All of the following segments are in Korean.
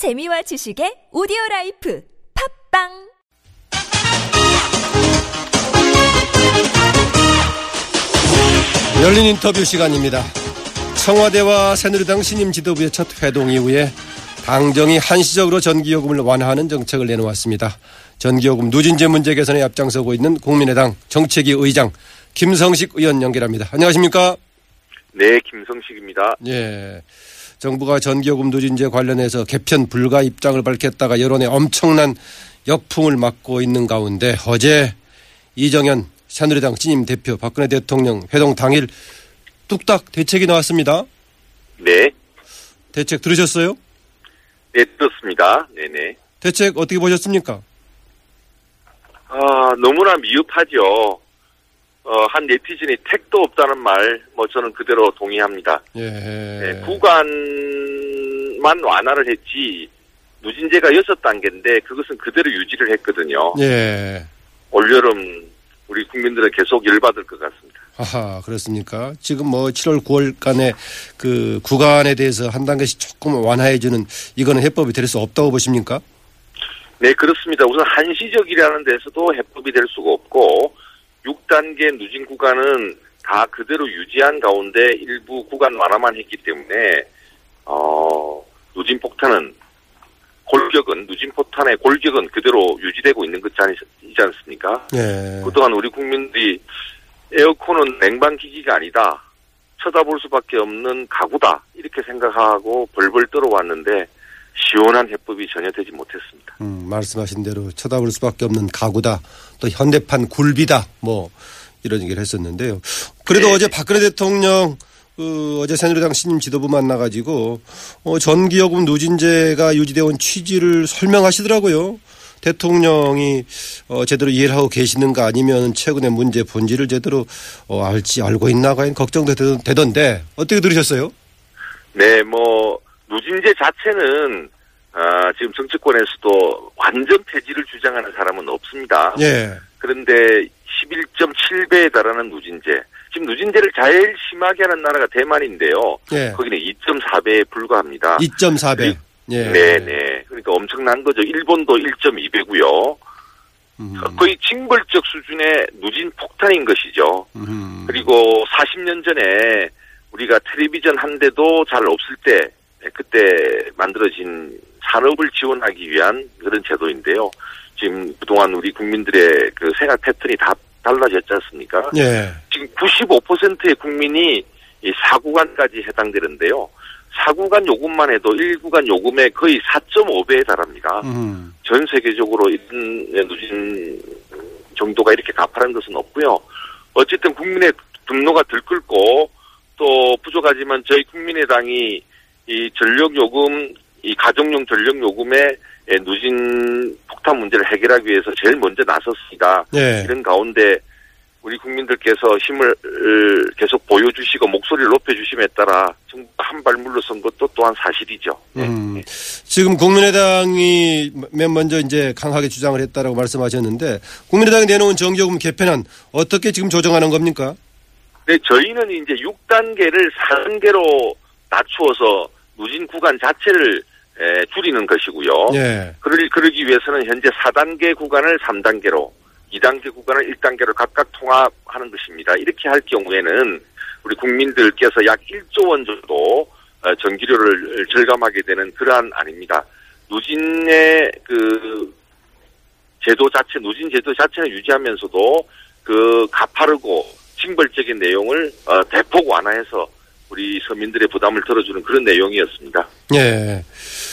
재미와 지식의 오디오 life 팟빵 열린 인터뷰 시간입니다. 청와대와 새누리당 신임 지도부의 첫 회동 이후에 당정이 한시적으로 전기요금을 완화하는 정책을 내놓았습니다. 전기요금 누진제 문제 개선에 앞장서고 있는 국민의당 정책위 의장 김성식 의원 연결합니다. 안녕하십니까? 네, 김성식입니다. 예. 정부가 전기요금 누진제 관련해서 개편 불가 입장을 밝혔다가 여론에 엄청난 역풍을 맞고 있는 가운데 어제 이정현 새누리당 신임 대표 박근혜 대통령 회동 당일 뚝딱 대책이 나왔습니다. 네, 대책 들으셨어요? 네, 들었습니다. 네네. 대책 어떻게 보셨습니까? 아, 너무나 미흡하죠. 어, 한 네티즌이 택도 없다는 말, 뭐 저는 그대로 동의합니다. 예. 네, 구간만 완화를 했지, 누진제가 여섯 단계인데 그것은 그대로 유지를 했거든요. 예. 올여름 우리 국민들은 계속 열받을 것 같습니다. 하하, 그렇습니까? 지금 뭐 7월, 9월간의 그 구간에 대해서 한 단계씩 조금 완화해주는 이거는 해법이 될 수 없다고 보십니까? 네, 그렇습니다. 우선 한시적이라는 데서도 해법이 될 수가 없고 6단계 누진 구간은 다 그대로 유지한 가운데 일부 구간 완화만 했기 때문에 어, 누진 폭탄은 골격은 누진 폭탄의 골격은 그대로 유지되고 있는 것이지 않습니까? 예. 그동안 우리 국민들이 에어컨은 냉방 기기가 아니다. 쳐다볼 수밖에 없는 가구다. 이렇게 생각하고 벌벌 떨어왔는데 시원한 해법이 전혀 되지 못했습니다. 음, 말씀하신 대로 쳐다볼 수밖에 없는 가구다. 또 현대판 굴비다. 뭐 이런 얘기를 했었는데요. 그래도 네. 어제 박근혜 대통령 그 어제 새누리당 신임 지도부 만나가지고 어, 전기요금 누진제가 유지되어 온 취지를 설명하시더라고요. 대통령이 어, 제대로 이해를 하고 계시는가 아니면 최근의 문제 본질을 제대로 어, 알지 알고 있나 과연 걱정도 되던- 되던데 어떻게 들으셨어요? 네, 뭐 누진제 자체는 아, 지금 정치권에서도 완전 폐지를 주장하는 사람은 없습니다. 예. 그런데 11.7배에 달하는 누진제. 지금 누진제를 제일 심하게 하는 나라가 대만인데요. 예. 거기는 2.4배에 불과합니다. 2.4배. 예. 네네. 그러니까 엄청난 거죠. 일본도 1.2배고요. 음, 거의 징벌적 수준의 누진 폭탄인 것이죠. 음. 그리고 40년 전에 우리가 텔레비전 한 대도 잘 없을 때 그때 만들어진 산업을 지원하기 위한 그런 제도인데요. 지금 그동안 우리 국민들의 그 생활 패턴이 다 달라졌지 않습니까? 예. 지금 95%의 국민이 이 4구간까지 해당되는데요. 4구간 요금만 해도 1구간 요금의 거의 4.5배에 달합니다. 음. 전 세계적으로 이런 누진 정도가 이렇게 가파른 것은 없고요. 어쨌든 국민의 분노가 들끓고 또 부족하지만 저희 국민의당이 이 전력 요금, 이 가정용 전력 요금의 예, 누진 폭탄 문제를 해결하기 위해서 제일 먼저 나섰습니다. 예. 이런 가운데 우리 국민들께서 힘을 계속 보여주시고 목소리를 높여주심에 따라 한 발 물러선 것도 또한 사실이죠. 네. 음, 지금 국민의당이 맨 먼저 이제 강하게 주장을 했다라고 말씀하셨는데 국민의당이 내놓은 정기요금 개편안 어떻게 지금 조정하는 겁니까? 네, 저희는 이제 6단계를 4단계로 낮추어서 누진 구간 자체를 에, 줄이는 것이고요. 예. 그러, 그러기 위해서는 현재 4단계 구간을 3단계로, 2단계 구간을 1단계로 각각 통합하는 것입니다. 이렇게 할 경우에는 우리 국민들께서 약 1조 원 정도 어, 전기료를 절감하게 되는 그러한 아닙니다. 누진의 그 제도 자체, 누진 제도 자체는 유지하면서도 그 가파르고 징벌적인 내용을 어, 대폭 완화해서 우리 서민들의 부담을 덜어주는 그런 내용이었습니다. 예.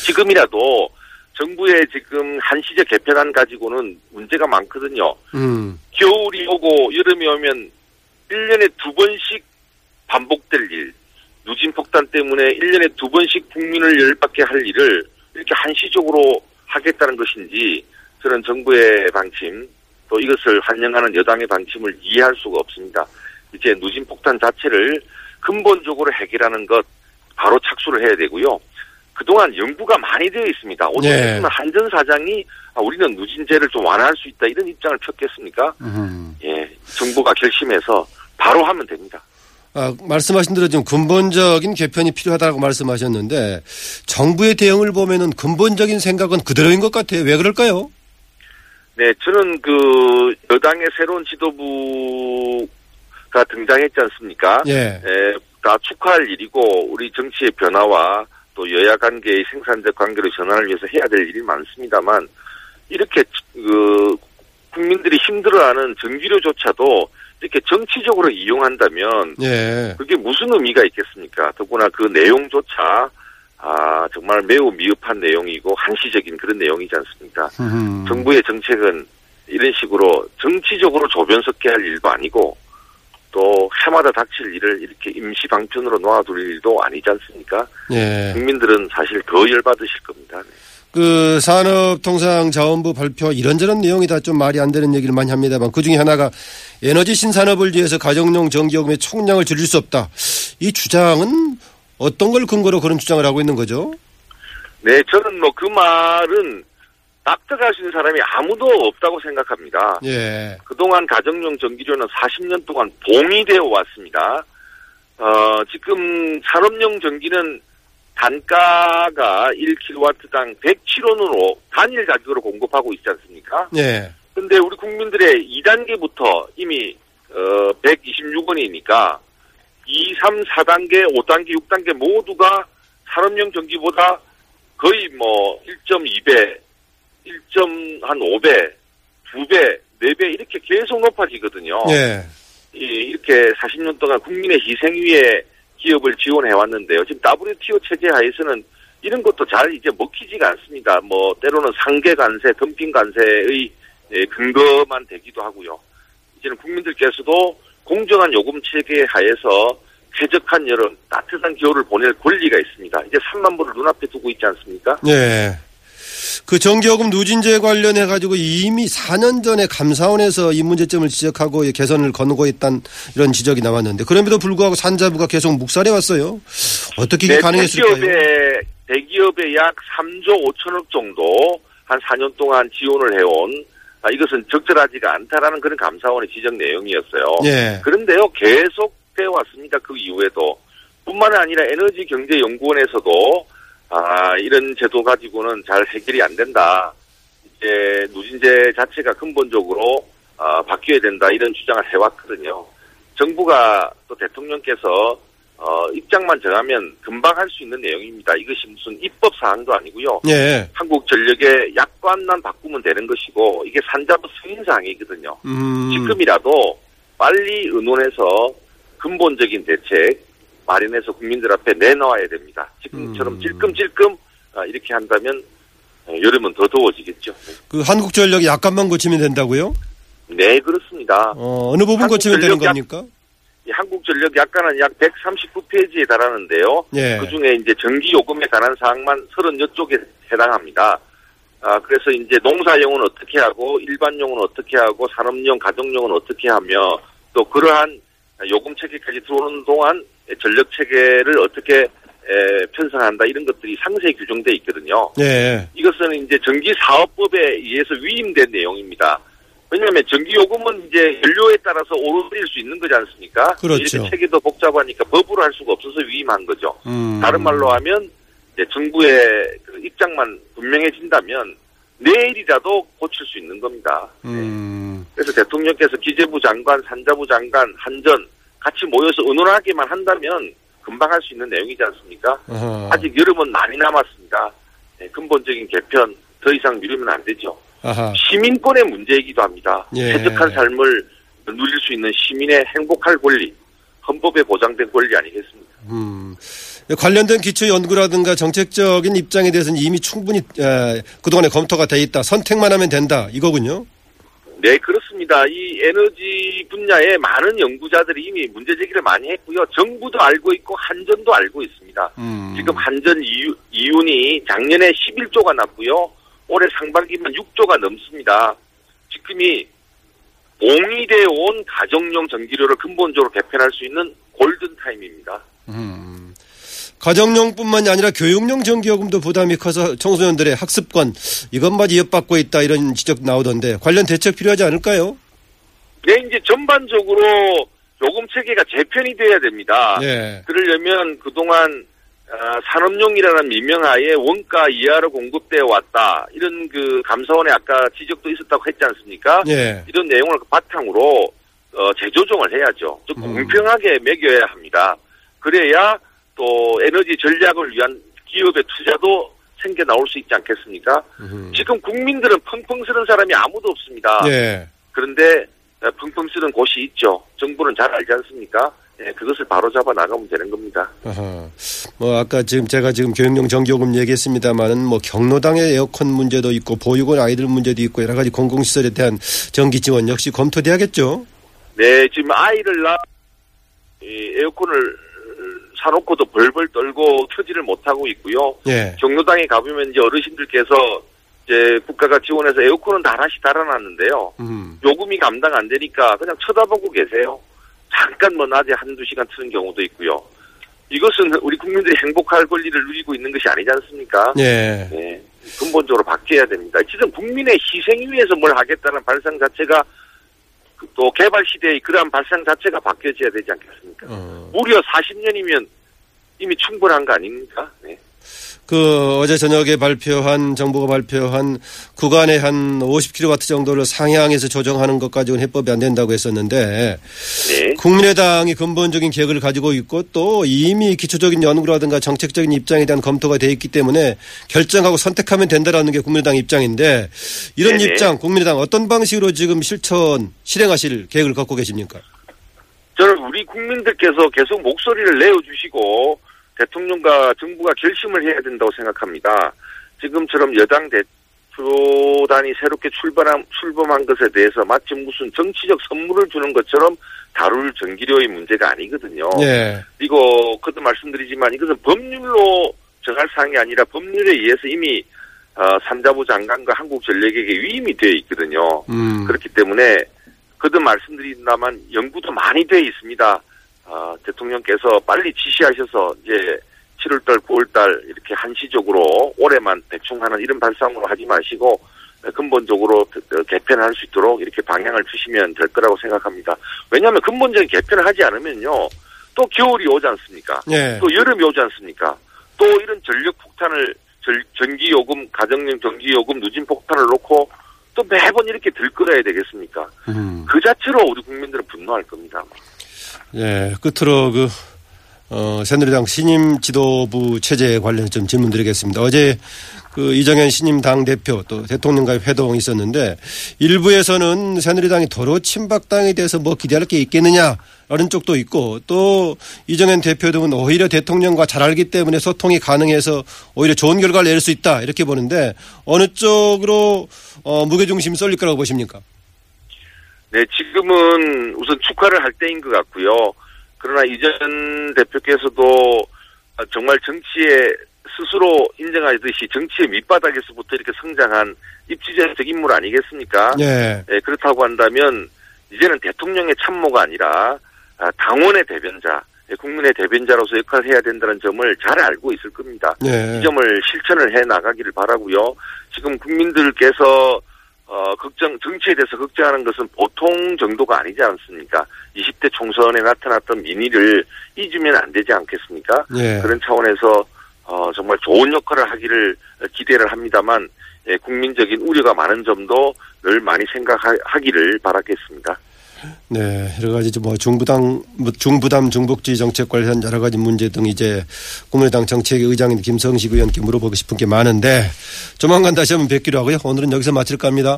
지금이라도 정부의 지금 한시적 개편안 가지고는 문제가 많거든요. 음. 겨울이 오고 여름이 오면 1년에 두 번씩 반복될 일, 누진 폭탄 때문에 1년에 두 번씩 국민을 열받게 할 일을 이렇게 한시적으로 하겠다는 것인지 저는 정부의 방침 또 이것을 환영하는 여당의 방침을 이해할 수가 없습니다. 이제 누진 폭탄 자체를 근본적으로 해결하는 것 바로 착수를 해야 되고요. 그동안 연구가 많이 되어 있습니다. 오늘 네. 한전 사장이 아, 우리는 누진제를 좀 완화할 수 있다 이런 입장을 폈겠습니까? 음. 예, 정부가 결심해서 바로 하면 됩니다. 아, 말씀하신 대로 좀 근본적인 개편이 필요하다고 말씀하셨는데 정부의 대응을 보면은 근본적인 생각은 그대로인 것 같아요. 왜 그럴까요? 네, 저는 그 여당의 새로운 지도부 가 등장했지 않습니까? 예. 에, 다 축하할 일이고 우리 정치의 변화와 또 여야 관계의 생산적 관계로 전환을 위해서 해야 될 일이 많습니다만 이렇게 그 국민들이 힘들어하는 전기료조차도 이렇게 정치적으로 이용한다면 예. 그게 무슨 의미가 있겠습니까? 더구나 그 내용조차 아 정말 매우 미흡한 내용이고 한시적인 그런 내용이지 않습니까? 음. 정부의 정책은 이런 식으로 정치적으로 조변석게 할 일도 아니고 또 해마다 닥칠 일을 이렇게 임시 방편으로 놓아둘 일도 아니지 않습니까? 예. 국민들은 사실 더 열받으실 겁니다. 네. 그 산업통상자원부 발표 이런저런 내용이 다 좀 말이 안 되는 얘기를 많이 합니다만 그 중에 하나가 에너지 신산업을 위해서 가정용 전기요금의 총량을 줄일 수 없다. 이 주장은 어떤 걸 근거로 그런 주장을 하고 있는 거죠? 네, 저는 뭐 그 말은 납득할 수 있는 사람이 아무도 없다고 생각합니다. 예. 그동안 가정용 전기료는 40년 동안 봉이 되어 왔습니다. 어, 지금 산업용 전기는 단가가 1kW당 107원으로 단일 가격으로 공급하고 있지 않습니까? 예. 근데 우리 국민들의 2단계부터 이미 어 126원이니까 2, 3, 4단계, 5단계, 6단계 모두가 산업용 전기보다 거의 뭐 1.2배, 1.5배, 2배, 4배 이렇게 계속 높아지거든요. 예. 이- 이렇게 40년 동안 국민의 희생 위에 기업을 지원해 왔는데요. 지금 WTO 체제 하에서는 이런 것도 잘 이제 먹히지가 않습니다. 뭐 때로는 상계 관세, 덤핑 관세의 예, 근거만 되기도 하고요. 이제는 국민들께서도 공정한 요금 체계 하에서 쾌적한 여름, 따뜻한 겨울을 보낼 권리가 있습니다. 이제 3만 불을 눈앞에 두고 있지 않습니까? 예. 그 전기요금 누진제 관련해 가지고 이미 4년 전에 감사원에서 이 문제점을 지적하고 개선을 거누고 있다는 이런 지적이 나왔는데 그럼에도 불구하고 산자부가 계속 묵살해 왔어요. 어떻게 이게 네, 가능했을까요? 대기업에, 대기업에 약 3조 5천억 정도 한 4년 동안 지원을 해온 아, 이것은 적절하지가 않다라는 그런 감사원의 지적 내용이었어요. 예. 그런데요, 계속 되어 왔습니다. 그 이후에도. 뿐만 아니라 에너지경제연구원에서도 아, 이런 제도 가지고는 잘 해결이 안 된다. 이제 누진제 자체가 근본적으로 아, 바뀌어야 된다. 이런 주장을 해왔거든요. 정부가 또 대통령께서 어, 입장만 정하면 금방 할 수 있는 내용입니다. 이것이 무슨 입법 사항도 아니고요. 예. 한국전력의 약관만 바꾸면 되는 것이고 이게 산자부 승인 사항이거든요. 음. 지금이라도 빨리 의논해서 근본적인 대책 마련해서 국민들 앞에 내놓아야 됩니다. 지금처럼 음. 찔끔찔끔 아, 이렇게 한다면 어, 여름은 더 더워지겠죠. 그 한국전력이 약간만 고치면 된다고요? 네, 그렇습니다. 어, 어느 부분 고치면 되는 겁니까? 이 한국전력 약관은 약 139페이지에 달하는데요. 예. 그 중에 이제 전기 요금에 관한 사항만 30여쪽에 해당합니다. 아, 그래서 이제 농사용은 어떻게 하고, 일반용은 어떻게 하고, 산업용, 가정용은 어떻게 하며, 또 그러한 요금 체계까지 들어오는 동안 전력 체계를 어떻게 에, 편성한다, 이런 것들이 상세히 규정되어 있거든요. 예. 이것은 이제 전기 사업법에 의해서 위임된 내용입니다. 왜냐하면 전기 요금은 이제 연료에 따라서 오르릴 수 있는 거지 않습니까? 그렇죠. 이렇게 체계도 복잡하니까 법으로 할 수가 없어서 위임한 거죠. 음. 다른 말로 하면 이제 정부의 그 입장만 분명해진다면 내일이라도 고칠 수 있는 겁니다. 음. 그래서 대통령께서 기재부 장관, 산자부 장관, 한전 같이 모여서 의논하기만 한다면 금방 할 수 있는 내용이지 않습니까? 아하. 아직 여름은 많이 남았습니다. 네, 근본적인 개편 더 이상 미루면 안 되죠. 아하. 시민권의 문제이기도 합니다. 예. 쾌적한 삶을 누릴 수 있는 시민의 행복할 권리, 헌법에 보장된 권리 아니겠습니까? 음. 관련된 기초 연구라든가 정책적인 입장에 대해서는 이미 충분히 에, 그동안에 검토가 돼 있다. 선택만 하면 된다. 이거군요. 네, 그렇습니다. 이 에너지 분야에 많은 연구자들이 이미 문제 제기를 많이 했고요. 정부도 알고 있고 한전도 알고 있습니다. 음. 지금 한전 이유, 이윤이 작년에 11조가 났고요. 올해 상반기만 6조가 넘습니다. 지금이 봉이되어 온 가정용 전기료를 근본적으로 개편할 수 있는 골든타임입니다. 음. 가정용뿐만이 아니라 교육용 전기요금도 부담이 커서 청소년들의 학습권 이것마저 엿받고 있다 이런 지적 나오던데 관련 대책 필요하지 않을까요? 네, 이제 전반적으로 요금 체계가 재편이 돼야 됩니다. 예. 그러려면 그동안 어, 산업용이라는 미명하에 원가 이하로 공급되어 왔다. 이런 그 감사원의 아까 지적도 있었다고 했지 않습니까? 예. 이런 내용을 바탕으로 어, 재조정을 해야죠. 좀 음. 공평하게 매겨야 합니다. 그래야 또 에너지 전략을 위한 기업의 투자도 생겨 나올 수 있지 않겠습니까? 음. 지금 국민들은 펑펑 쓰는 사람이 아무도 없습니다. 예. 그런데 어, 펑펑 쓰는 곳이 있죠. 정부는 잘 알지 않습니까? 예, 그것을 바로 잡아 나가면 되는 겁니다. 아하. 뭐 아까 지금 제가 지금 교육용 전기요금 얘기했습니다만은 뭐 경로당의 에어컨 문제도 있고 보육원 아이들 문제도 있고 여러 가지 공공시설에 대한 전기 지원 역시 검토돼야겠죠. 네, 지금 아이를 낳, 이 에어컨을 사놓고도 벌벌 떨고 켜지를 못하고 있고요. 예. 경로당에 가보면 이제 어르신들께서 이제 국가가 지원해서 에어컨은 다 하나씩 달아놨는데요. 음. 요금이 감당 안 되니까 그냥 쳐다보고 계세요. 잠깐 뭐 낮에 한두 시간 트는 경우도 있고요. 이것은 우리 국민들이 행복할 권리를 누리고 있는 것이 아니지 않습니까? 예. 네, 근본적으로 바뀌어야 됩니다. 지금 국민의 희생 위해서 뭘 하겠다는 발상 자체가 그 또 개발 시대의 그러한 발상 자체가 바뀌어져야 되지 않겠습니까? 어. 무려 40년이면 이미 충분한 거 아닙니까? 네. 그 어제 저녁에 발표한 정부가 발표한 구간에 한 50kW 정도를 상향해서 조정하는 것 가지고는 해법이 안 된다고 했었는데 네. 국민의당이 근본적인 계획을 가지고 있고 또 이미 기초적인 연구라든가 정책적인 입장에 대한 검토가 돼 있기 때문에 결정하고 선택하면 된다라는 게 국민의당 입장인데 이런 네네. 입장 국민의당 어떤 방식으로 지금 실천 실행하실 계획을 갖고 계십니까? 저는 우리 국민들께서 계속 목소리를 내어주시고 대통령과 정부가 결심을 해야 된다고 생각합니다. 지금처럼 여당 대표단이 새롭게 출범한, 출범한 것에 대해서 마치 무슨 정치적 선물을 주는 것처럼 다룰 전기료의 문제가 아니거든요. 예. 그리고 그것도 말씀드리지만 이것은 법률로 정할 사항이 아니라 법률에 의해서 이미 어, 산자부 장관과 한국전력에게 위임이 되어 있거든요. 음. 그렇기 때문에 그도 말씀드린다만 연구도 많이 되어 있습니다. 어, 대통령께서 빨리 지시하셔서 이제 7월달, 9월달 이렇게 한시적으로 올해만 대충 하는 이런 발상으로 하지 마시고 근본적으로 어, 개편할 수 있도록 이렇게 방향을 주시면 될 거라고 생각합니다. 왜냐하면 근본적인 개편을 하지 않으면요. 또 겨울이 오지 않습니까? 예. 또 여름이 오지 않습니까? 또 이런 전력 폭탄을 절- 전기 요금, 가정용 전기 요금 누진 폭탄을 놓고 또 매번 이렇게 들끓어야 되겠습니까? 음. 그 자체로 우리 국민들은 분노할 겁니다. 예, 끝으로 그, 어, 새누리당 신임 지도부 체제에 관련해서 좀 질문 드리겠습니다. 어제 그 이정현 신임 당 대표 또 대통령과의 회동이 있었는데 일부에서는 새누리당이 도로 친박당에 대해서 뭐 기대할 게 있겠느냐라는 쪽도 있고 또 이정현 대표 등은 오히려 대통령과 잘 알기 때문에 소통이 가능해서 오히려 좋은 결과를 낼 수 있다 이렇게 보는데 어느 쪽으로 어, 무게중심 쏠릴 거라고 보십니까? 네, 지금은 우선 축하를 할 때인 것 같고요. 그러나 이전 대표께서도 정말 정치에 스스로 인정하듯이 정치의 밑바닥에서부터 이렇게 성장한 입지전적 인물 아니겠습니까? 예. 예, 그렇다고 한다면 이제는 대통령의 참모가 아니라 아, 당원의 대변자, 예, 국민의 대변자로서 역할을 해야 된다는 점을 잘 알고 있을 겁니다. 예. 이 점을 실천을 해 나가기를 바라고요. 지금 국민들께서 어, 걱정, 정치에 대해서 걱정하는 것은 보통 정도가 아니지 않습니까? 20대 총선에 나타났던 민의를 잊으면 안 되지 않겠습니까? 예. 그런 차원에서 어, 정말 좋은 역할을 하기를 기대를 합니다만 예, 국민적인 우려가 많은 점도 늘 많이 생각하기를 바라겠습니다. 네, 여러 가지 뭐 중부당, 뭐 중부담 중복지 정책 관련 여러 가지 문제 등 이제 국민의당 정책위 의장인 김성식 의원께 물어보고 싶은 게 많은데 조만간 다시 한번 뵙기로 하고요. 오늘은 여기서 마칠까 합니다.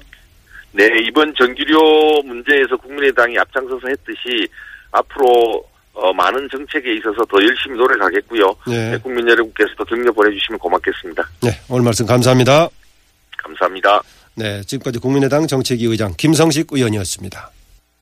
네, 이번 전기료 문제에서 국민의당이 앞장서서 했듯이 앞으로 어, 많은 정책에 있어서 더 열심히 노력하겠고요. 네. 네, 국민 여러분께서도 격려 보내주시면 고맙겠습니다. 네, 오늘 말씀 감사합니다. 감사합니다. 네, 지금까지 국민의당 정책위 의장 김성식 의원이었습니다.